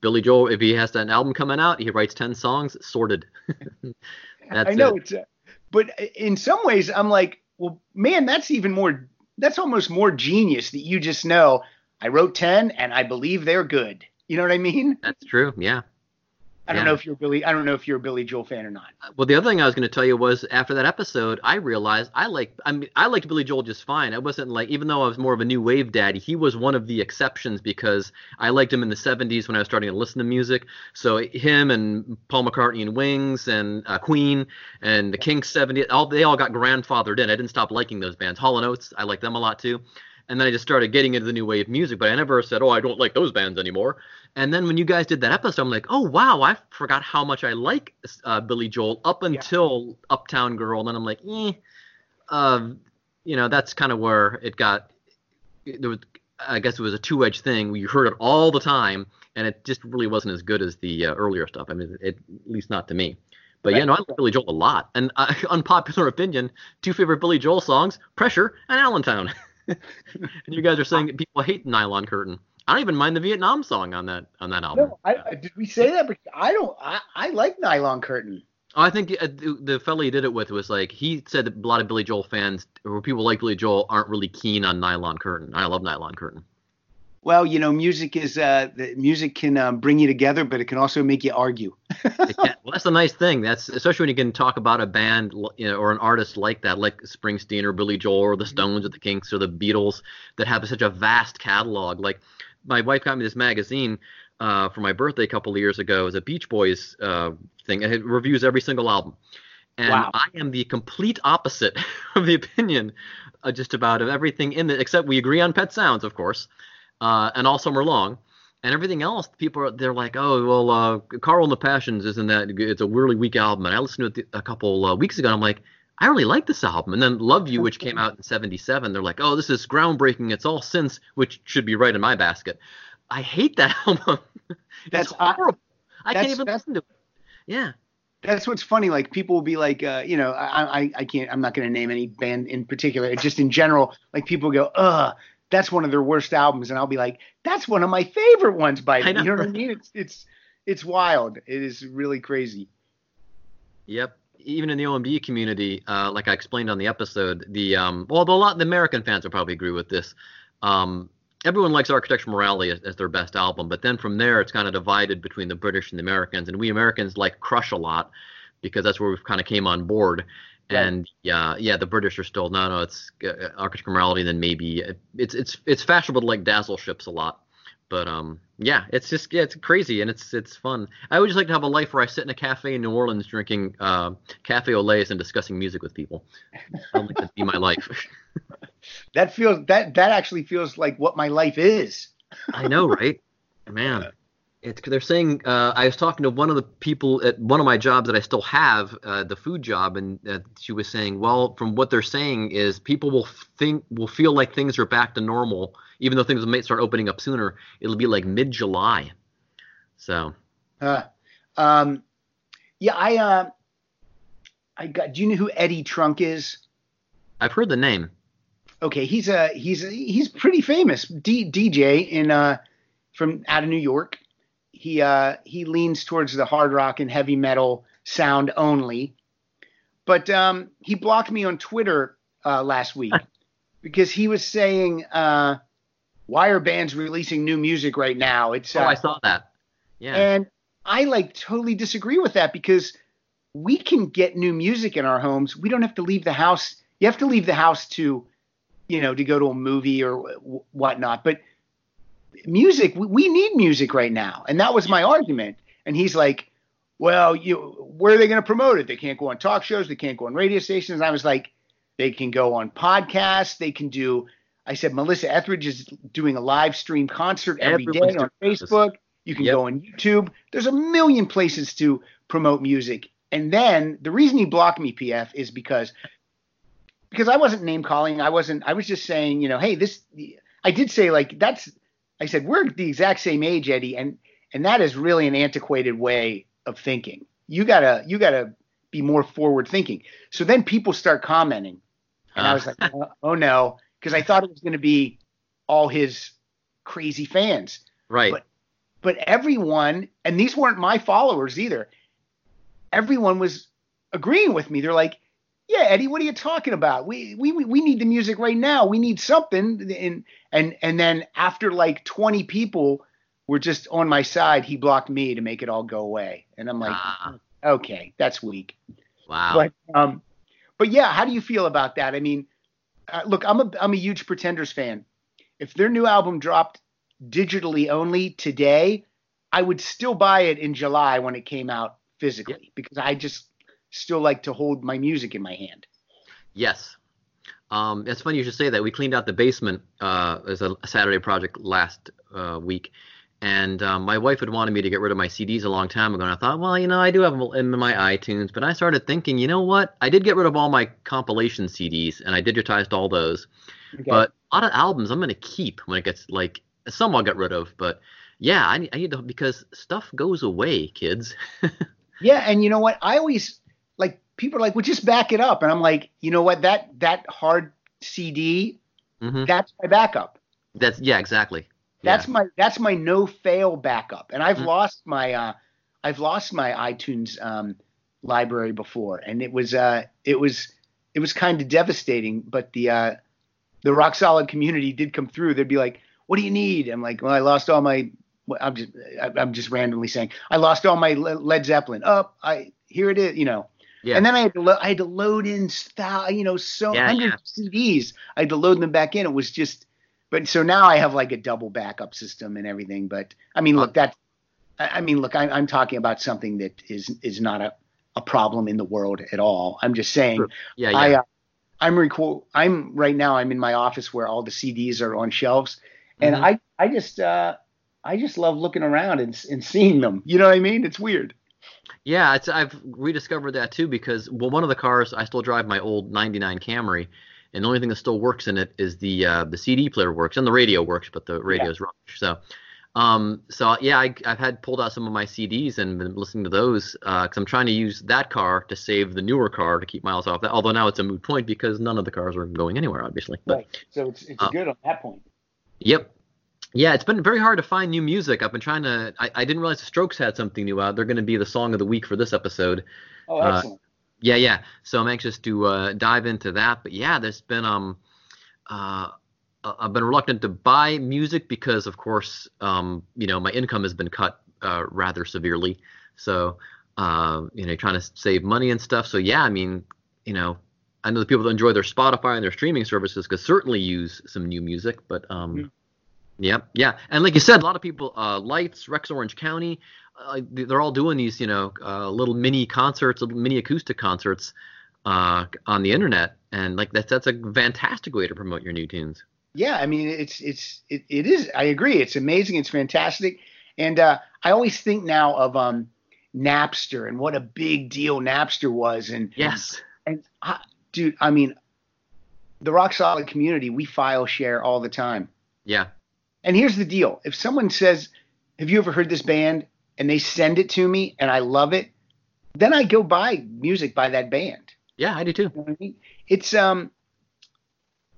B: Billy Joel, if he has an album coming out, he writes ten songs, sorted.
C: I know it. it's, uh, but in some ways, I'm like, well, man, that's even more, that's almost more genius that you just know I wrote 10 and I believe they're good. You know what I mean?
B: That's true. Yeah.
C: I don't yeah. know if you're Billy. I don't know if you're a Billy Joel fan or not.
B: Well, the other thing I was going to tell you was after that episode, I realized I like. I mean, I liked Billy Joel just fine. I wasn't like, even though I was more of a new wave daddy, he was one of the exceptions because I liked him in the '70s when I was starting to listen to music. So him and Paul McCartney and Wings and uh, Queen and the Kinks '70, all they all got grandfathered in. I didn't stop liking those bands. Hall and Oates, I like them a lot too and then I just started getting into the new wave music. But I never said, "Oh, I don't like those bands anymore." And then when you guys did that episode, I'm like, oh wow, I forgot how much I like uh, Billy Joel up until Uptown Girl. And then I'm like, eh, uh, you know, that's kind of where it got. There was, I guess, it was a two-edged thing. You heard it all the time, and it just really wasn't as good as the uh, earlier stuff. I mean, it, at least not to me. But right. yeah, no, I like Billy Joel a lot. And uh, unpopular opinion, two favorite Billy Joel songs: "Pressure" and "Allentown." and you guys are saying people hate "Nylon Curtain." I don't even mind the Vietnam song on that on that album.
C: No, I, did we say that? I don't. I, I like Nylon Curtain.
B: Oh, I think uh, the, the fellow he did it with was like he said that a lot of Billy Joel fans or people like Billy Joel aren't really keen on Nylon Curtain. I love Nylon Curtain.
C: Well, you know, music is uh, music can um, bring you together, but it can also make you argue.
B: well, that's the nice thing. That's especially when you can talk about a band you know, or an artist like that, like Springsteen or Billy Joel or the Stones or the Kinks or the Beatles, that have such a vast catalog. Like my wife got me this magazine uh, for my birthday a couple of years ago. It was a Beach Boys uh, thing. It reviews every single album. And wow. I am the complete opposite of the opinion uh, just about of everything in it, except we agree on Pet Sounds, of course, uh, and All Summer Long. And everything else, people are they're like, oh well, uh, Carl and the Passions isn't that? It's a really weak album. And I listened to it a couple uh, weeks ago, and I'm like, I really like this album. And then Love You, which came out in '77, they're like, oh, this is groundbreaking. It's all synths, which should be right in my basket. I hate that album.
C: that's
B: horrible. I can't even listen to it. Yeah.
C: That's what's funny. Like people will be like, uh, you know, I, I, I can't. I'm not going to name any band in particular. Just in general, like people go, ugh, that's one of their worst albums, and I'll be like, that's one of my favorite ones by them. You know what I mean? It's it's it's wild. It is really crazy.
B: Yep even in the OMD community, uh, like I explained on the episode, the um, well, a lot of the American fans will probably agree with this. Um, everyone likes Architecture Morality as, as, their best album, but then from there, it's kind of divided between the British and the Americans, and we Americans like Crush a lot because that's where we kind of came on board. Right. And yeah, yeah, the British are still no, no, it's uh, Architectural Morality. And then maybe it's it's it's fashionable to like Dazzle ships a lot. But um, yeah, it's just yeah, it's crazy and it's it's fun. I would just like to have a life where I sit in a cafe in New Orleans drinking uh, cafe au laits and discussing music with people. I would like to be my life.
C: that feels that that actually feels like what my life is.
B: I know, right? Man, it's they're saying. Uh, I was talking to one of the people at one of my jobs that I still have, uh, the food job, and uh, she was saying, well, from what they're saying is people will think will feel like things are back to normal even though things might start opening up sooner, it'll be like mid July. So.
C: Uh, um, yeah, I uh, I got. Do you know who Eddie Trunk is?
B: I've heard the name.
C: Okay, he's a he's a, he's pretty famous D, DJ in uh from out of New York. He uh he leans towards the hard rock and heavy metal sound only. But um, he blocked me on Twitter uh, last week because he was saying uh, why are bands releasing new music right now?
B: It's oh, uh, I saw that. Yeah.
C: And I like totally disagree with that because we can get new music in our homes. We don't have to leave the house. You have to leave the house to, you know, to go to a movie or whatnot. But music, we need music right now, and that was my argument. And he's like, "Well, you, where are they going to promote it? They can't go on talk shows. They can't go on radio stations." And I was like, "They can go on podcasts. They can do I said Melissa Etheridge is doing a live stream concert every Everyone's day on Facebook. This. You can yep. go on YouTube. There's a million places to promote music. And then the reason he blocked me, PF, is because because I wasn't name calling. I wasn't. I was just saying, you know, hey, this. I did say like that's. I said we're the exact same age, Eddie, and and that is really an antiquated way of thinking. You gotta you gotta be more forward thinking. So then people start commenting, and uh. I was like, oh, oh no because I thought it was going to be all his crazy fans.
B: Right.
C: But but everyone, and these weren't my followers either. Everyone was agreeing with me. They're like, "Yeah, Eddie, what are you talking about? We we we need the music right now. We need something." And and and then after like 20 people were just on my side, he blocked me to make it all go away. And I'm like, ah. "Okay, that's weak."
B: Wow.
C: But um but yeah, how do you feel about that? I mean, uh, look, I'm a I'm a huge Pretenders fan. If their new album dropped digitally only today, I would still buy it in July when it came out physically because I just still like to hold my music in my hand.
B: Yes. Um, it's funny you should say that. We cleaned out the basement uh, as a Saturday project last uh, week, and um, my wife had wanted me to get rid of my CDs a long time ago. And I thought, well, you know, I do have them in my iTunes, but I started thinking, you know what? I did get rid of all my compilation CDs, and I digitized all those.
C: Okay.
B: But a lot of albums I'm going to keep when it gets like some I'll get rid of, but yeah, I need, I need to because stuff goes away, kids.
C: Yeah, and you know what? I always like people are like, "Well, just back it up," and I'm like, you know what? That that hard CD,
B: hmm
C: that's my backup.
B: That's yeah, exactly.
C: That's
B: yeah.
C: my that's my no fail backup. And I've
B: Mhm.
C: lost my uh I've lost my iTunes um library before and it was uh it was it was kind of devastating, but the uh the rock solid community did come through. They'd be like, "What do you need?" I'm like, "Well, I lost all my I'm just I'm just randomly saying, "I lost all my Led Zeppelin." Oh, I here it is, you know.
B: Yeah.
C: And then I had to lo- I had to load in style, you know, so
B: Yeah,
C: hundreds of CDs. I had to load them back in. It was just, but so now I have like a double backup system and everything. But I mean, look, that, I mean, look, I'm, I'm talking about something that is is not a, a problem in the world at all. I'm just saying,
B: Sure. yeah, yeah.
C: I, uh, I'm record, I'm right now. I'm in my office where all the CDs are on shelves, and
B: Mhm.
C: I, I just, uh, I just love looking around and and seeing them. You know what I mean? It's weird.
B: Yeah, it's I've rediscovered that too because well, one of the cars I still drive my old '99 Camry, and the only thing that still works in it is the uh, the CD player works and the radio works, but the radio's rubbish. So, um, so yeah, I, I've had pulled out some of my CDs and been listening to those because I'm trying to use that car to save the newer car to keep miles off that. Although now it's a moot point because none of the cars are going anywhere, obviously. But
C: Right. So it's it's
B: Uh,
C: good on that point.
B: Yep. Yeah, it's been very hard to find new music. I've been trying to. I, I didn't realize the Strokes had something new out. They're going to be the song of the week for this episode.
C: Oh,
B: uh,
C: excellent.
B: Yeah, yeah. So I'm anxious to uh, dive into that. But yeah, there's been um, uh, I've been reluctant to buy music because, of course, um, you know, my income has been cut uh, rather severely. So, uh, you know, trying to save money and stuff. So yeah, I mean, you know, I know the people that enjoy their Spotify and their streaming services could certainly use some new music. But um,
C: Mhm.
B: Yep, yeah, and like you said, a lot of people, uh, Lights, Rex Orange County, uh, they're all doing these, you know, uh, little mini concerts, little mini acoustic concerts uh, on the internet, and like that's that's a fantastic way to promote your new tunes.
C: Yeah, I mean, it's it's it, it is. I agree. It's amazing. It's fantastic. And uh, I always think now of um, Napster and what a big deal Napster was. And
B: Yes,
C: and I, dude, I mean, the Rock Solid community, we file share all the time.
B: yeah,
C: And here's the deal: if someone says, "Have you ever heard this band?" and they send it to me, and I love it, then I go buy music by that band.
B: yeah, I do too.
C: You know what I mean? It's um,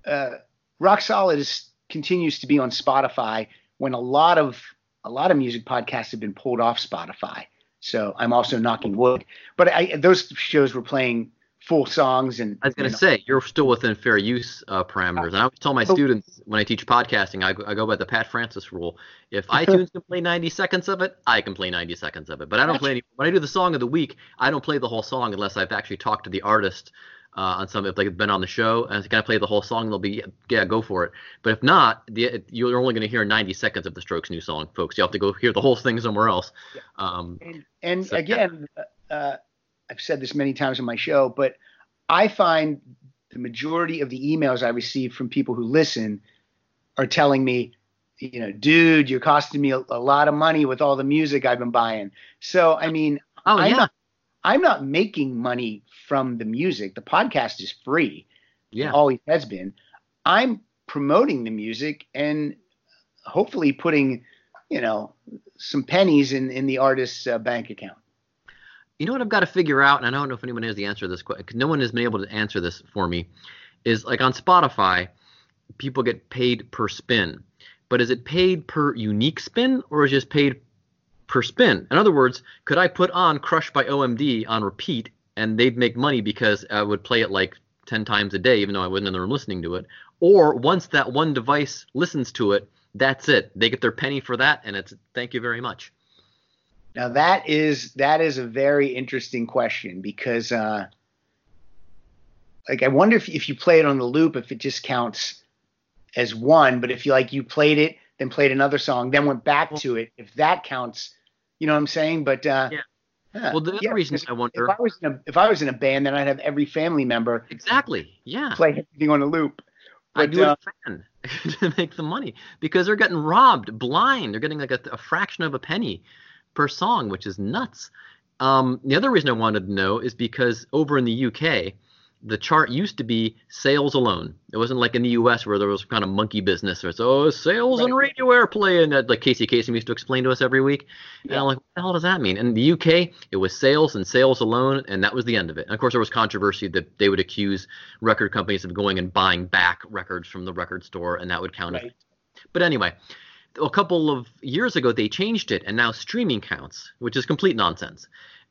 C: uh, Rock Solid is continues to be on Spotify when a lot of a lot of music podcasts have been pulled off Spotify. So I'm also knocking wood. But I those shows were playing full songs and
B: I was gonna
C: you know,
B: say you're still within fair use uh, parameters, and I always tell my
C: So-
B: students when I teach podcasting, I, go- I go by the Pat Francis rule. If iTunes can play 90 seconds of it, I can play 90 seconds of it. But I don't play any. When I do the song of the week, I don't play the whole song unless I've actually talked to the artist uh, on some. If they've been on the show and can I play the whole song, they'll be yeah, go for it. But if not, the, you're only going to hear 90 seconds of the Strokes' new song, folks. You have to go hear the whole thing somewhere else. Um,
C: And, and
B: So-
C: again, uh, I've said this many times on my show, but I find the majority of the emails I receive from people who listen are telling me, you know, dude, you're costing me a, a lot of money with all the music I've been buying. So, I mean,
B: oh
C: I'm
B: yeah,
C: not, I'm not making money from the music. The podcast is free.
B: yeah.
C: Always has been. I'm promoting the music and hopefully putting, you know, some pennies in, in the artist's uh, bank account.
B: You know what I've got to figure out, and I don't know if anyone has the answer to this question. No one has been able to answer this for me. Is like on Spotify, people get paid per spin, but is it paid per unique spin or is it just paid per spin? In other words, could I put on "Crush" by OMD on repeat and they'd make money because I would play it like ten times a day, even though I wasn't in the room listening to it? Or once that one device listens to it, that's it. They get their penny for that, and it's thank you very much.
C: Now that is that is a very interesting question because uh like I wonder if if you play it on the loop if it just counts as one, but if you like you played it, then played another song, then went back to it, if that counts, you know what I'm saying? But uh
B: Yeah.
C: huh,
B: Well, the other
C: yeah,
B: reason I wonder-
C: if I was in a if I was in a band, then I'd have every family member
B: Exactly. Yeah.
C: play everything on a loop.
B: I do it
C: uh,
B: fan. to make the money because they're getting robbed blind. They're getting like a, a fraction of a penny per song, which is nuts. Um, the other reason I wanted to know is because over in the UK, the chart used to be sales alone. It wasn't like in the U.S. where there was kind of monkey business or so oh, sales right. and radio airplay, and that like Casey Kasem used to explain to us every week. And. I'm like, what the hell does that mean? In the UK, it was sales and sales alone, and that was the end of it. And of course, there was controversy that they would accuse record companies of going and buying back records from the record store, and that would count. Right. But anyway, a couple of years ago, they changed it, and now streaming counts, which is complete nonsense.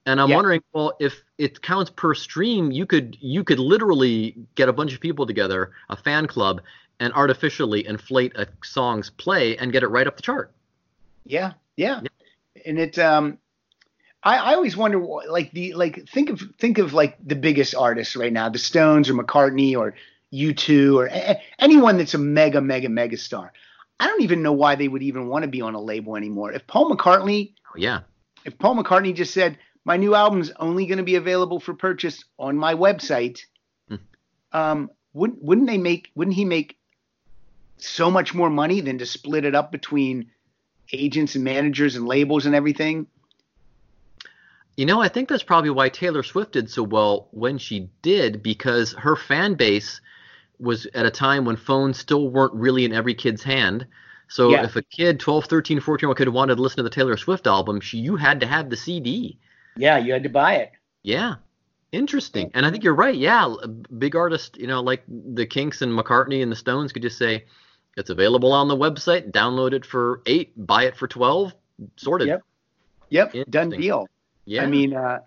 B: And I'm yeah. wondering, well, if it counts per stream, you could you could literally get a bunch of people together, a fan club, and artificially inflate a song's play and get it right up the chart.
C: Yeah, yeah, yeah. and it. Um, I, I always wonder, like the like think of think of like the biggest artists right now, the Stones or McCartney or U2 or anyone that's a mega mega mega star. I don't even know why they would even want to be on a label anymore. If Paul McCartney,
B: oh, yeah,
C: if Paul McCartney just said, my new album's only going to be available for purchase on my website. Hmm. Um, wouldn't wouldn't they make wouldn't he make so much more money than to split it up between agents and managers and labels and everything?
B: You know, I think that's probably why Taylor Swift did so well when she did because her fan base was at a time when phones still weren't really in every kid's hand. So yeah. if a kid, 12, 13, 14 year old kid wanted to listen to the Taylor Swift album, she, you had to have the CD.
C: Yeah, you had to buy it.
B: Yeah. Interesting. And I think you're right. Yeah, big artists, you know, like the Kinks and McCartney and the Stones could just say it's available on the website, download it for 8, buy it for 12, sorted.
C: Yep. Yep, done deal. Yeah. I mean, uh,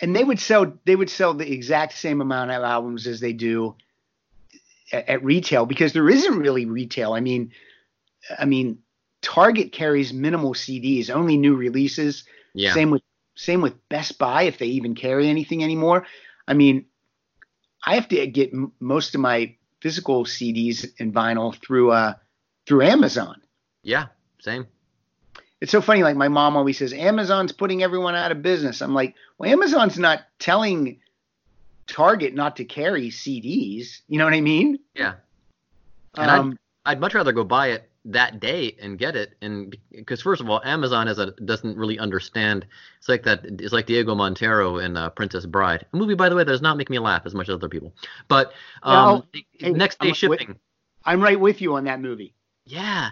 C: and they would sell they would sell the exact same amount of albums as they do at, at retail because there isn't really retail. I mean, I mean, Target carries minimal CDs, only new releases. Yeah. Same with same with Best Buy if they even carry anything anymore. I mean, I have to get m- most of my physical CDs and vinyl through uh through Amazon.
B: Yeah, same.
C: It's so funny. Like my mom always says, Amazon's putting everyone out of business. I'm like, well, Amazon's not telling Target not to carry CDs. You know what I mean?
B: Yeah. And um, I'd, I'd much rather go buy it that day and get it. And because first of all amazon as a doesn't really understand. It's like that it's like Inigo Montoya in uh, princess bride. A movie by the way that does not make me laugh as much as other people. But um, hey, next day I'm shipping.
C: With, i'm right with you on that movie.
B: Yeah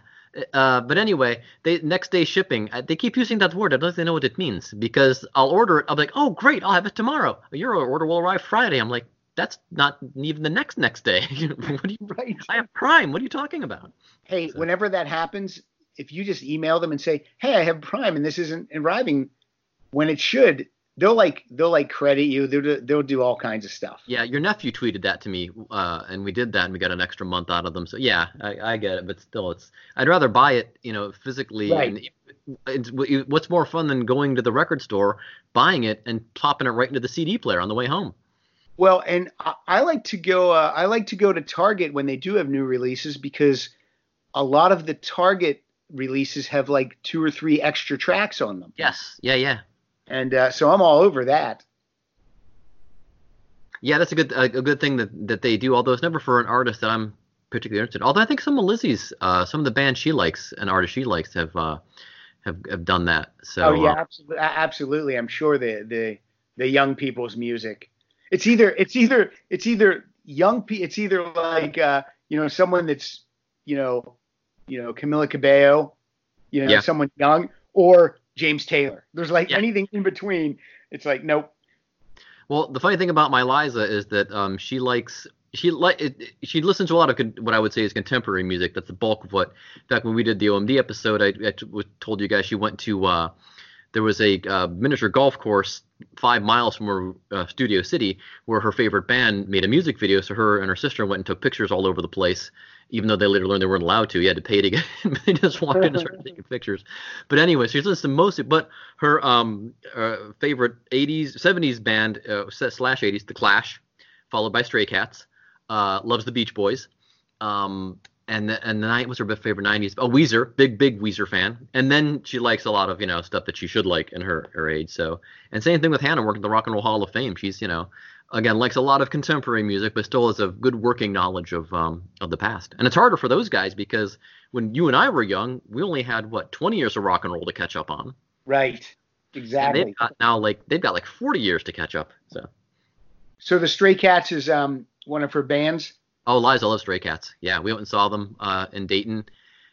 B: uh, but anyway, they next day shipping. Uh, they keep using that word. I don't really know what it means because I'll order it. I'll be like, oh great, I'll have it tomorrow. Your order will arrive Friday. I'm like, that's not even the next next day. what do you, right. I have Prime. What are you talking about?
C: Hey, so. whenever that happens, if you just email them and say, "Hey, I have Prime and this isn't arriving when it should," they'll like they'll like credit you. They'll they'll do all kinds of stuff.
B: Yeah, your nephew tweeted that to me, uh, and we did that, and we got an extra month out of them. So yeah, I, I get it, but still, it's I'd rather buy it, you know, physically. Right. And what's more fun than going to the record store, buying it, and popping it right into the CD player on the way home?
C: Well, and I, I like to go. Uh, I like to go to Target when they do have new releases because a lot of the Target releases have like two or three extra tracks on them.
B: Yes. Yeah. Yeah.
C: And uh, so I'm all over that.
B: Yeah, that's a good a, good thing that that they do. Although it's never for an artist that I'm particularly interested. In. Although I think some of Lizzie's, uh, some of the bands she likes and artists she likes have uh, have have done that. So.
C: Oh yeah, uh, absolutely. absolutely. I'm sure the the the young people's music it's either it's either it's either young pe it's either like uh, you know someone that's you know you know Camila Cabello, you know yeah. someone young or James Taylor. There's like yeah. anything in between. It's like nope.
B: Well, the funny thing about my Liza is that um, she likes she like she listens to a lot of what I would say is contemporary music. That's the bulk of what. In fact, when we did the OMD episode, I, I told you guys she went to uh, there was a uh, miniature golf course five miles from her uh, Studio City where her favorite band made a music video. So her and her sister went and took pictures all over the place, even though they later learned they weren't allowed to. You had to pay to get. they just walked in and started taking pictures. But anyway, she's listening to most. But her um, uh, favorite '80s, '70s band uh, slash '80s, The Clash, followed by Stray Cats. Uh, loves the Beach Boys. Um, and the, and the night was her favorite '90s. Oh, Weezer, big big Weezer fan. And then she likes a lot of you know stuff that she should like in her her age. So and same thing with Hannah working at the Rock and Roll Hall of Fame. She's you know again likes a lot of contemporary music, but still has a good working knowledge of um, of the past. And it's harder for those guys because when you and I were young, we only had what 20 years of rock and roll to catch up on.
C: Right.
B: And
C: Exactly.
B: they've got now like they've got like 40 years to catch up. So
C: So the Stray Cats is um one of her bands.
B: oh, Liza loves Stray Cats. Yeah, we went and saw them uh, in Dayton,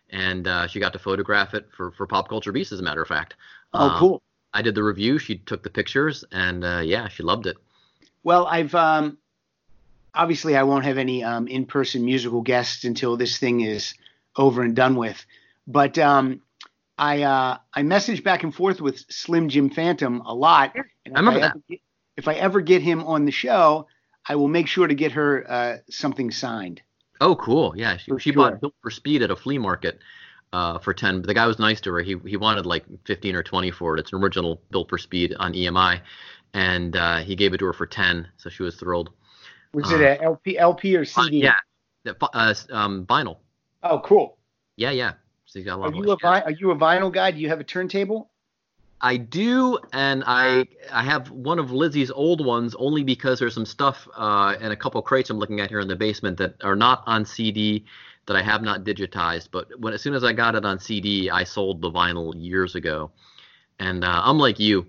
B: and uh, she got to photograph it for for Pop Culture Beast, as a matter of fact.
C: Oh,
B: Um,
C: cool.
B: I did the review. She took the pictures, and uh, yeah, she loved it.
C: Well, I've um, obviously I won't have any um, in-person musical guests until this thing is over and done with. But um, I uh, I message back and forth with Slim Jim Phantom a lot. And
B: I remember
C: if
B: that.
C: get- if I ever get him on the show, I will make sure to get her uh, something signed.
B: Oh, cool. Yeah, she, she
C: sure.
B: bought Built for Speed at a flea market uh, for 10. But the guy was nice to her. He he wanted like 15 or 20 for it. It's an original Built for Speed on EMI, and uh, he gave it to her for 10. So she was thrilled.
C: Was
B: Uh,
C: it a LP, LP or CD?
B: yeah, the uh, um, vinyl.
C: Oh, cool.
B: Yeah, yeah. So got a lot
C: Are you a vi- are you a vinyl guy? Do you have a turntable?
B: I do, and I I have one of Lizzie's old ones only because there's some stuff uh, and a couple crates I'm looking at here in the basement that are not on CD that I have not digitized. But when as soon as I got it on CD, I sold the vinyl years ago. And uh, I'm like you,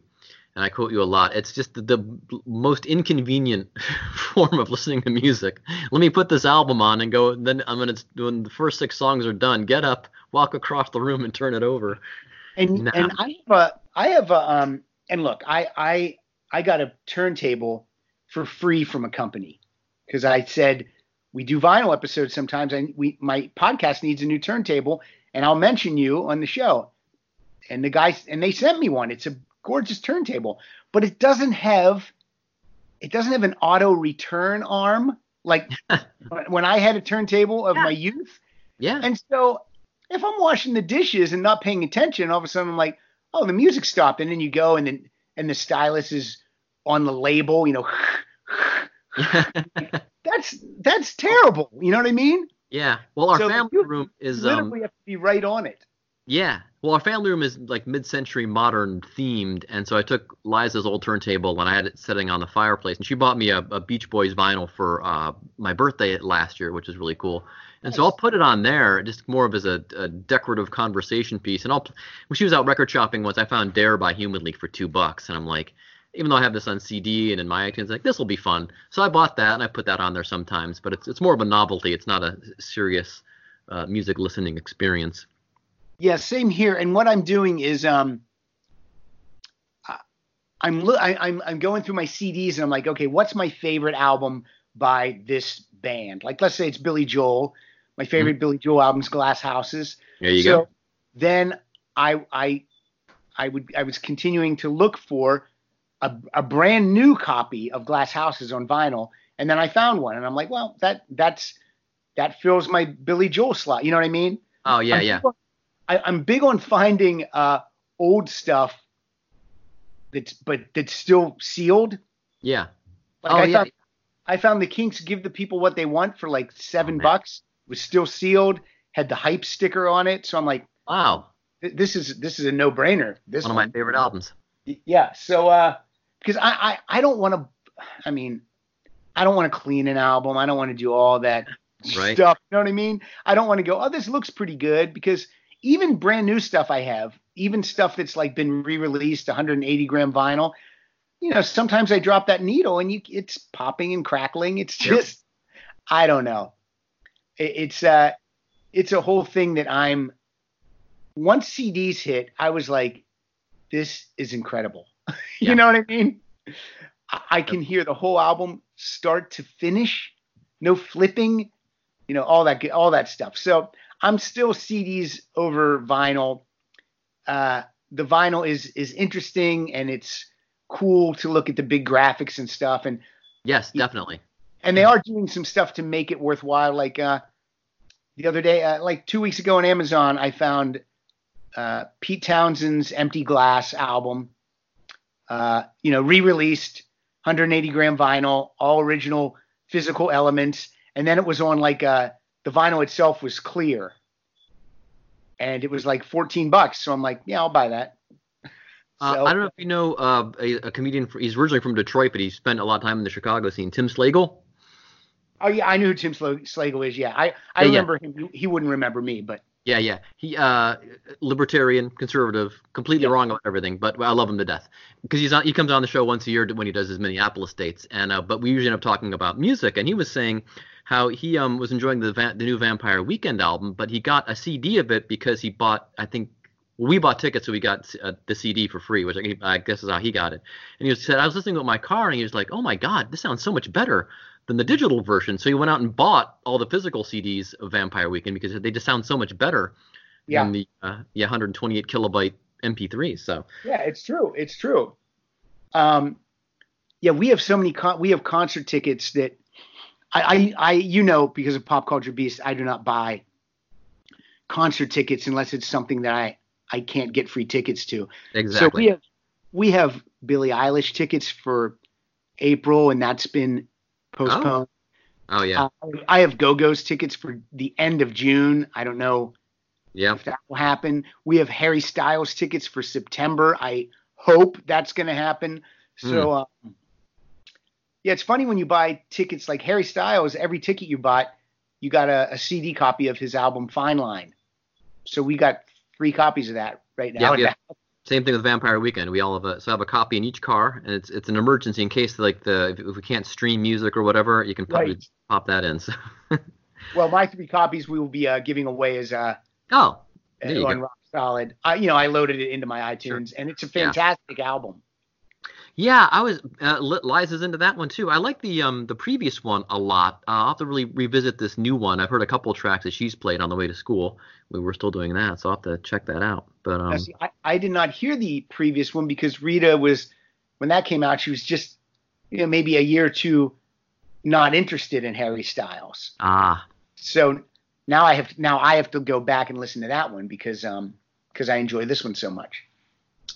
B: and I quote you a lot. It's just the, the most inconvenient form of listening to music. Let me put this album on and go. Then I'm gonna when the first six songs are done, get up, walk across the room, and turn it over.
C: And
B: No.
C: and I have a I have a um and look I I I got a turntable for free from a company because I said we do vinyl episodes sometimes and we my podcast needs a new turntable and I'll mention you on the show and the guys and they sent me one it's a gorgeous turntable but it doesn't have it doesn't have an auto return arm like when I had a turntable of
B: Yeah.
C: my youth
B: Yeah.
C: and so if I'm washing the dishes and not paying attention, all of a sudden I'm like, oh, the music stopped, and then you go and then and the stylus is on the label, you know. that's that's terrible. You know what I mean?
B: Yeah. Well, our
C: So
B: family room is
C: Literally
B: um
C: have to be right on it.
B: Yeah. Well, our family room is like mid-century modern themed, and so I took Liza's old turntable and I had it sitting on the fireplace, and she bought me a, a Beach Boys vinyl for uh, my birthday last year, which is really cool. And so I'll put it on there, just more of as a, a decorative conversation piece. And I'll when she was out record shopping once, I found Dare by Human League for two bucks, and I'm like, even though I have this on CD and in my iTunes, like this will be fun. So I bought that and I put that on there sometimes, but it's it's more of a novelty. It's not a serious uh, music listening experience.
C: Yeah, same here. And what I'm doing is um, I- I'm I, I'm I'm going through my CDs and I'm like, okay, what's my favorite album by this band? Like, let's say it's Billy Joel. My favorite Billy Joel album's Glass Houses.
B: There you
C: so
B: go.
C: then I I I would I was continuing to look for a, a brand new copy of Glass Houses on vinyl, and then I found one, and I'm like, well, that that's that fills my Billy Joel slot. You know what I mean?
B: Oh yeah,
C: I'm
B: yeah.
C: on- I, I'm big on finding uh, old stuff that's but that's still sealed.
B: Yeah.
C: Like
B: oh
C: I
B: yeah.
C: found I found the Kinks give the people what they want for like seven
B: Oh,
C: bucks. Was still sealed, had the hype sticker on it. So I'm like,
B: Wow.
C: th- this is this is a no brainer. This
B: One of my favorite albums.
C: Yeah. So uh, because I I, I don't want to. I mean, I don't want to clean an album. I don't want to do all that
B: Right.
C: stuff. You know what I mean? I don't want to go. Oh, this looks pretty good because even brand new stuff I have, even stuff that's like been re-released, 180 gram vinyl. You know, sometimes I drop that needle and you, it's popping and crackling. It's
B: Yep.
C: just, I don't know. It, it's uh, it's a whole thing that I'm. Once CDs hit, I was like, this is incredible. you
B: Yeah.
C: know what I mean? I, I can hear the whole album start to finish, no flipping, you know, all that all that stuff. So I'm still CDs over vinyl. Uh, the vinyl is is interesting and it's cool to look at the big graphics and stuff and
B: Yes, definitely.
C: and they are doing some stuff to make it worthwhile. Like uh, the other day, uh, like two weeks ago on Amazon, I found uh, Pete Townshend's Empty Glass album. Uh, you know, re-released, 180 gram vinyl, all original physical elements, and then it was on like uh, the vinyl itself was clear, and it was like 14 bucks. So I'm like, yeah, I'll buy that.
B: Uh,
C: So-
B: I don't know if you know uh, a, a comedian. fr- He's originally from Detroit, but he spent a lot of time in the Chicago scene. Tim Slagle.
C: Oh yeah, I knew who Tim Slagle is. Yeah, I I
B: Yeah, yeah.
C: remember him. He- He wouldn't remember me, but
B: Yeah, yeah. He uh, libertarian, conservative, completely
C: Yeah.
B: wrong about everything, but I love him to death because he's on. He comes on the show once a year when he does his Minneapolis dates, and uh, but we usually end up talking about music, and he was saying how he um was enjoying the va- the new Vampire Weekend album, but he got a CD of it because he bought I think. We bought tickets, so we got uh, the CD for free, which I, I guess is how he got it. And he said, I was listening with my car, and he was like, "Oh my God, this sounds so much better than the digital version." So he went out and bought all the physical CDs of Vampire Weekend because they just sound so much better
C: yeah,
B: than the uh, yeah 128 kilobyte MP3. So
C: yeah, it's true. It's true. Um, yeah, we have so many. Con- we have concert tickets that I, I, I, you know, because of Pop Culture Beast, I do not buy concert tickets unless it's something that I I can't get free tickets to.
B: Exactly.
C: So we have we have Billie Eilish tickets for April, and that's been postponed.
B: oh yeah,
C: Uh, I have Go Go's tickets for the end of June. I don't know
B: yeah.
C: if that will happen. We have Harry Styles tickets for September. I hope that's going to happen. So, um, yeah, it's funny when you buy tickets like Harry Styles. Every ticket you bought, you got a, a CD copy of his album Fine Line. So we got three copies of that right now.
B: Yeah, yeah. Same thing with Vampire Weekend. We all have a so I have a copy in each car, and it's it's an emergency in case like the if, if we can't stream music or whatever, you can probably
C: Right.
B: pop that in. So.
C: Well, my three copies we will be uh, giving away as uh,
B: oh, you
C: on
B: go.
C: Rock Solid. I, you know, I loaded it into my iTunes, and it's a
B: Yeah.
C: fantastic album.
B: Yeah, I was. Uh, Li- Liza's into that one too. I like the um the previous one a lot. Uh, I'll have to really revisit this new one. I've heard a couple of tracks that she's played on the way to school. We were still doing that, so I'll have to check that out. But um,
C: see, I, I did not hear the previous one because Rita was, when that came out, she was just, you know, maybe a year or two not interested in Harry Styles.
B: ah,
C: So now I have now I have to go back and listen to that one because um because I enjoy this one so much.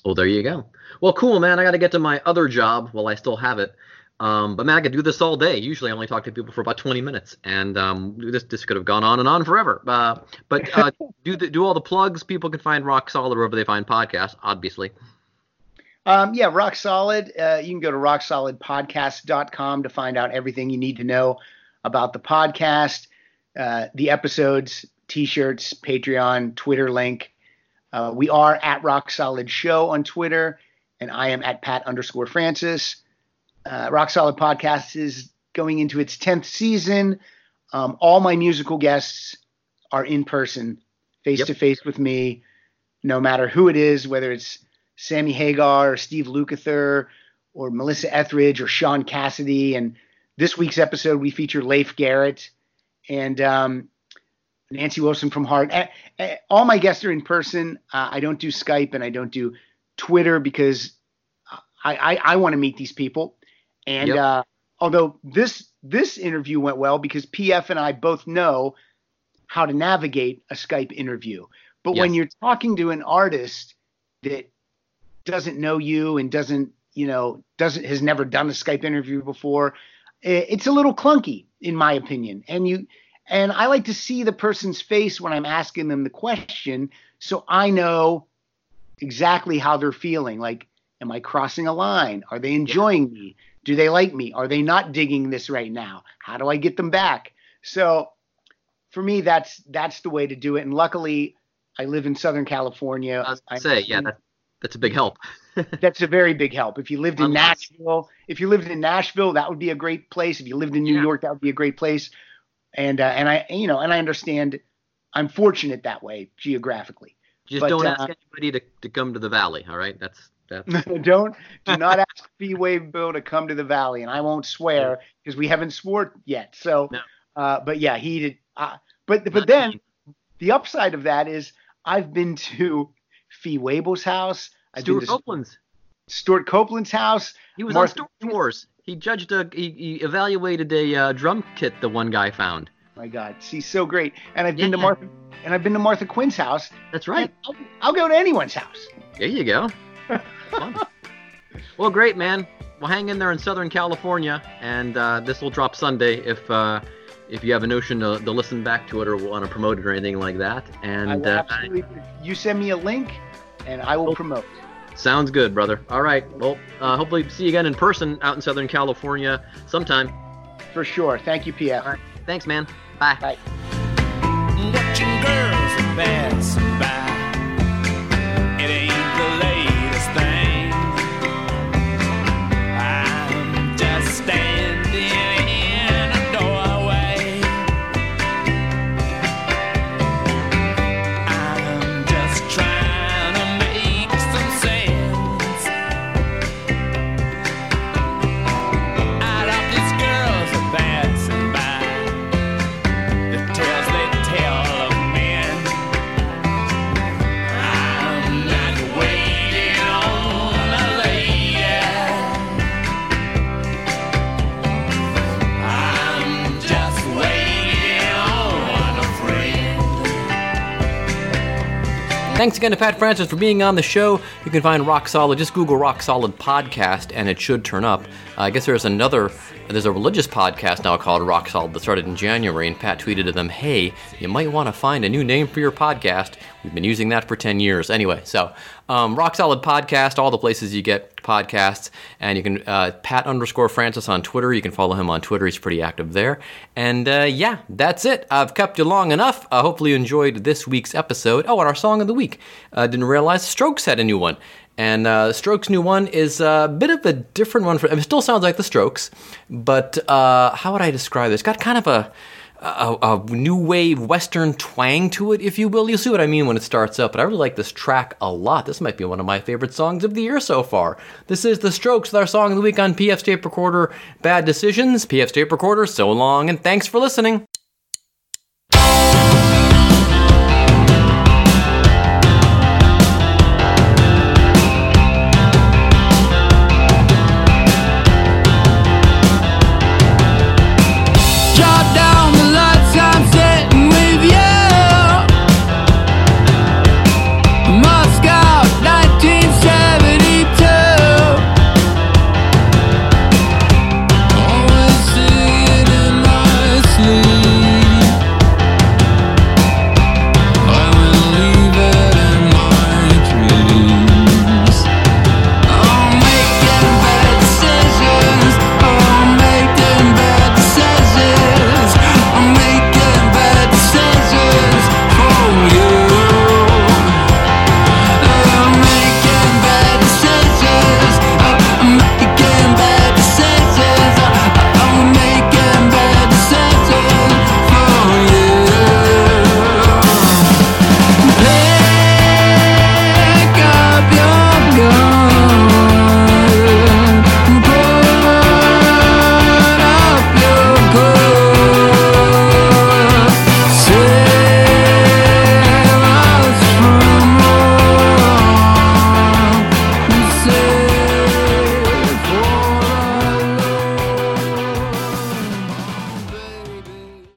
B: Well, there you go. Well, cool, man. I got to get to my other job while I still have it. Um, but man, I could do this all day. Usually, I only talk to people for about 20 minutes, and um, this this could have gone on and on forever. Uh, but uh, do the, do all the plugs. People can find Rock Solid wherever they find podcasts, obviously.
C: Um, yeah, Rock Solid. Uh, you can go to rocksolidpodcast.com to find out everything you need to know about the podcast, uh, the episodes, t-shirts, Patreon, Twitter link. Uh, we are at Rock Solid Show on Twitter, and I am at Pat underscore Francis. Uh, Rock Solid Podcast is going into its tenth season. Um, all my musical guests are in person, face to face with me, no matter who it is, whether it's Sammy Hagar or Steve Lukather or Melissa Etheridge or Shaun Cassidy. And this week's episode, we feature Leif Garrett and um, Nancy Wilson from Heart. Eh, eh, all my guests are in person. Uh, I don't do Skype and I don't do Twitter because I, I, I want to meet these people. And
B: Yep.
C: uh, although this this interview went well because PF and I both know how to navigate a Skype interview. But when you're talking to an artist that doesn't know you and doesn't, you know, doesn't has never done a Skype interview before, it's a little clunky in my opinion. And you and I like to see the person's face when I'm asking them the question so I know exactly how they're feeling. Like, am I crossing a line? Are they enjoying me? Do they like me? Are they not digging this right now? How do I get them back? So for me, that's that's the way to do it. And luckily, I live in Southern California.
B: I was
C: I'm-
B: say, yeah, that, that's a big help.
C: that's a very big help. If you lived in Nashville, if you lived in Nashville, that would be a great place. If you lived in New
B: Yeah.
C: York, that would be a great place. And uh, and I you know and I understand. I'm fortunate that way geographically.
B: Just
C: But,
B: don't
C: uh,
B: ask anybody to, to come to the valley. All right, that's that's
C: don't do not ask Fee Waybill to come to the valley, and I won't swear because we haven't swore yet. So,
B: No.
C: uh, but yeah, he did. Uh, but but
B: not
C: then
B: me.
C: the upside of that is I've been to Fee Waybill's house. I've Stewart
B: Copeland's.
C: Stewart Copeland's house.
B: He was
C: Martha-
B: on Storage Wars. He judged a he, he evaluated a uh, drum kit the one guy found.
C: My God, she's so great. And I've been to
B: Yeah.
C: Martha, and I've been to Martha Quinn's house.
B: That's right.
C: I'll, I'll go to anyone's house.
B: There you go. Well, great, man. Well, hang in there in Southern California, and uh, this will drop Sunday if uh, if you have a notion to, to listen back to it or want to promote it or anything like that. And uh,
C: absolutely. You send me a link, and I will promote.
B: Sounds good, brother. All right. Well, uh, hopefully see you again in person out in Southern California sometime.
D: For sure. Thank you, PF.
B: All right. Thanks, man. Bye.
D: Bye.
B: Thanks again to Pat Francis for being on the show. You can find Rock Solid. Just Google Rock Solid Podcast and it should turn up. Uh, I guess there's another, there's a religious podcast now called Rock Solid that started in January. And Pat tweeted to them, hey, you might want to find a new name for your podcast. We've been using that for 10 years. Anyway, so um, Rock Solid Podcast, all the places you get podcasts. And you can, uh, Pat underscore Francis on Twitter. You can follow him on Twitter. He's pretty active there. And uh, yeah, that's it. I've kept you long enough. Uh, hopefully you enjoyed this week's episode. Oh, and our song of the week. Uh, didn't realize Strokes had a new one. And uh, Strokes' new one is a bit of a different one. For, it still sounds like the Strokes, but uh, how would I describe it? It's got kind of a, a, a new wave Western twang to it, if you will. You'll see what I mean when it starts up. But I really like this track a lot. This might be one of my favorite songs of the year so far. This is The Strokes with our song of the week on PF Tape Recorder Bad Decisions. PF Tape Recorder, so long, and thanks for listening.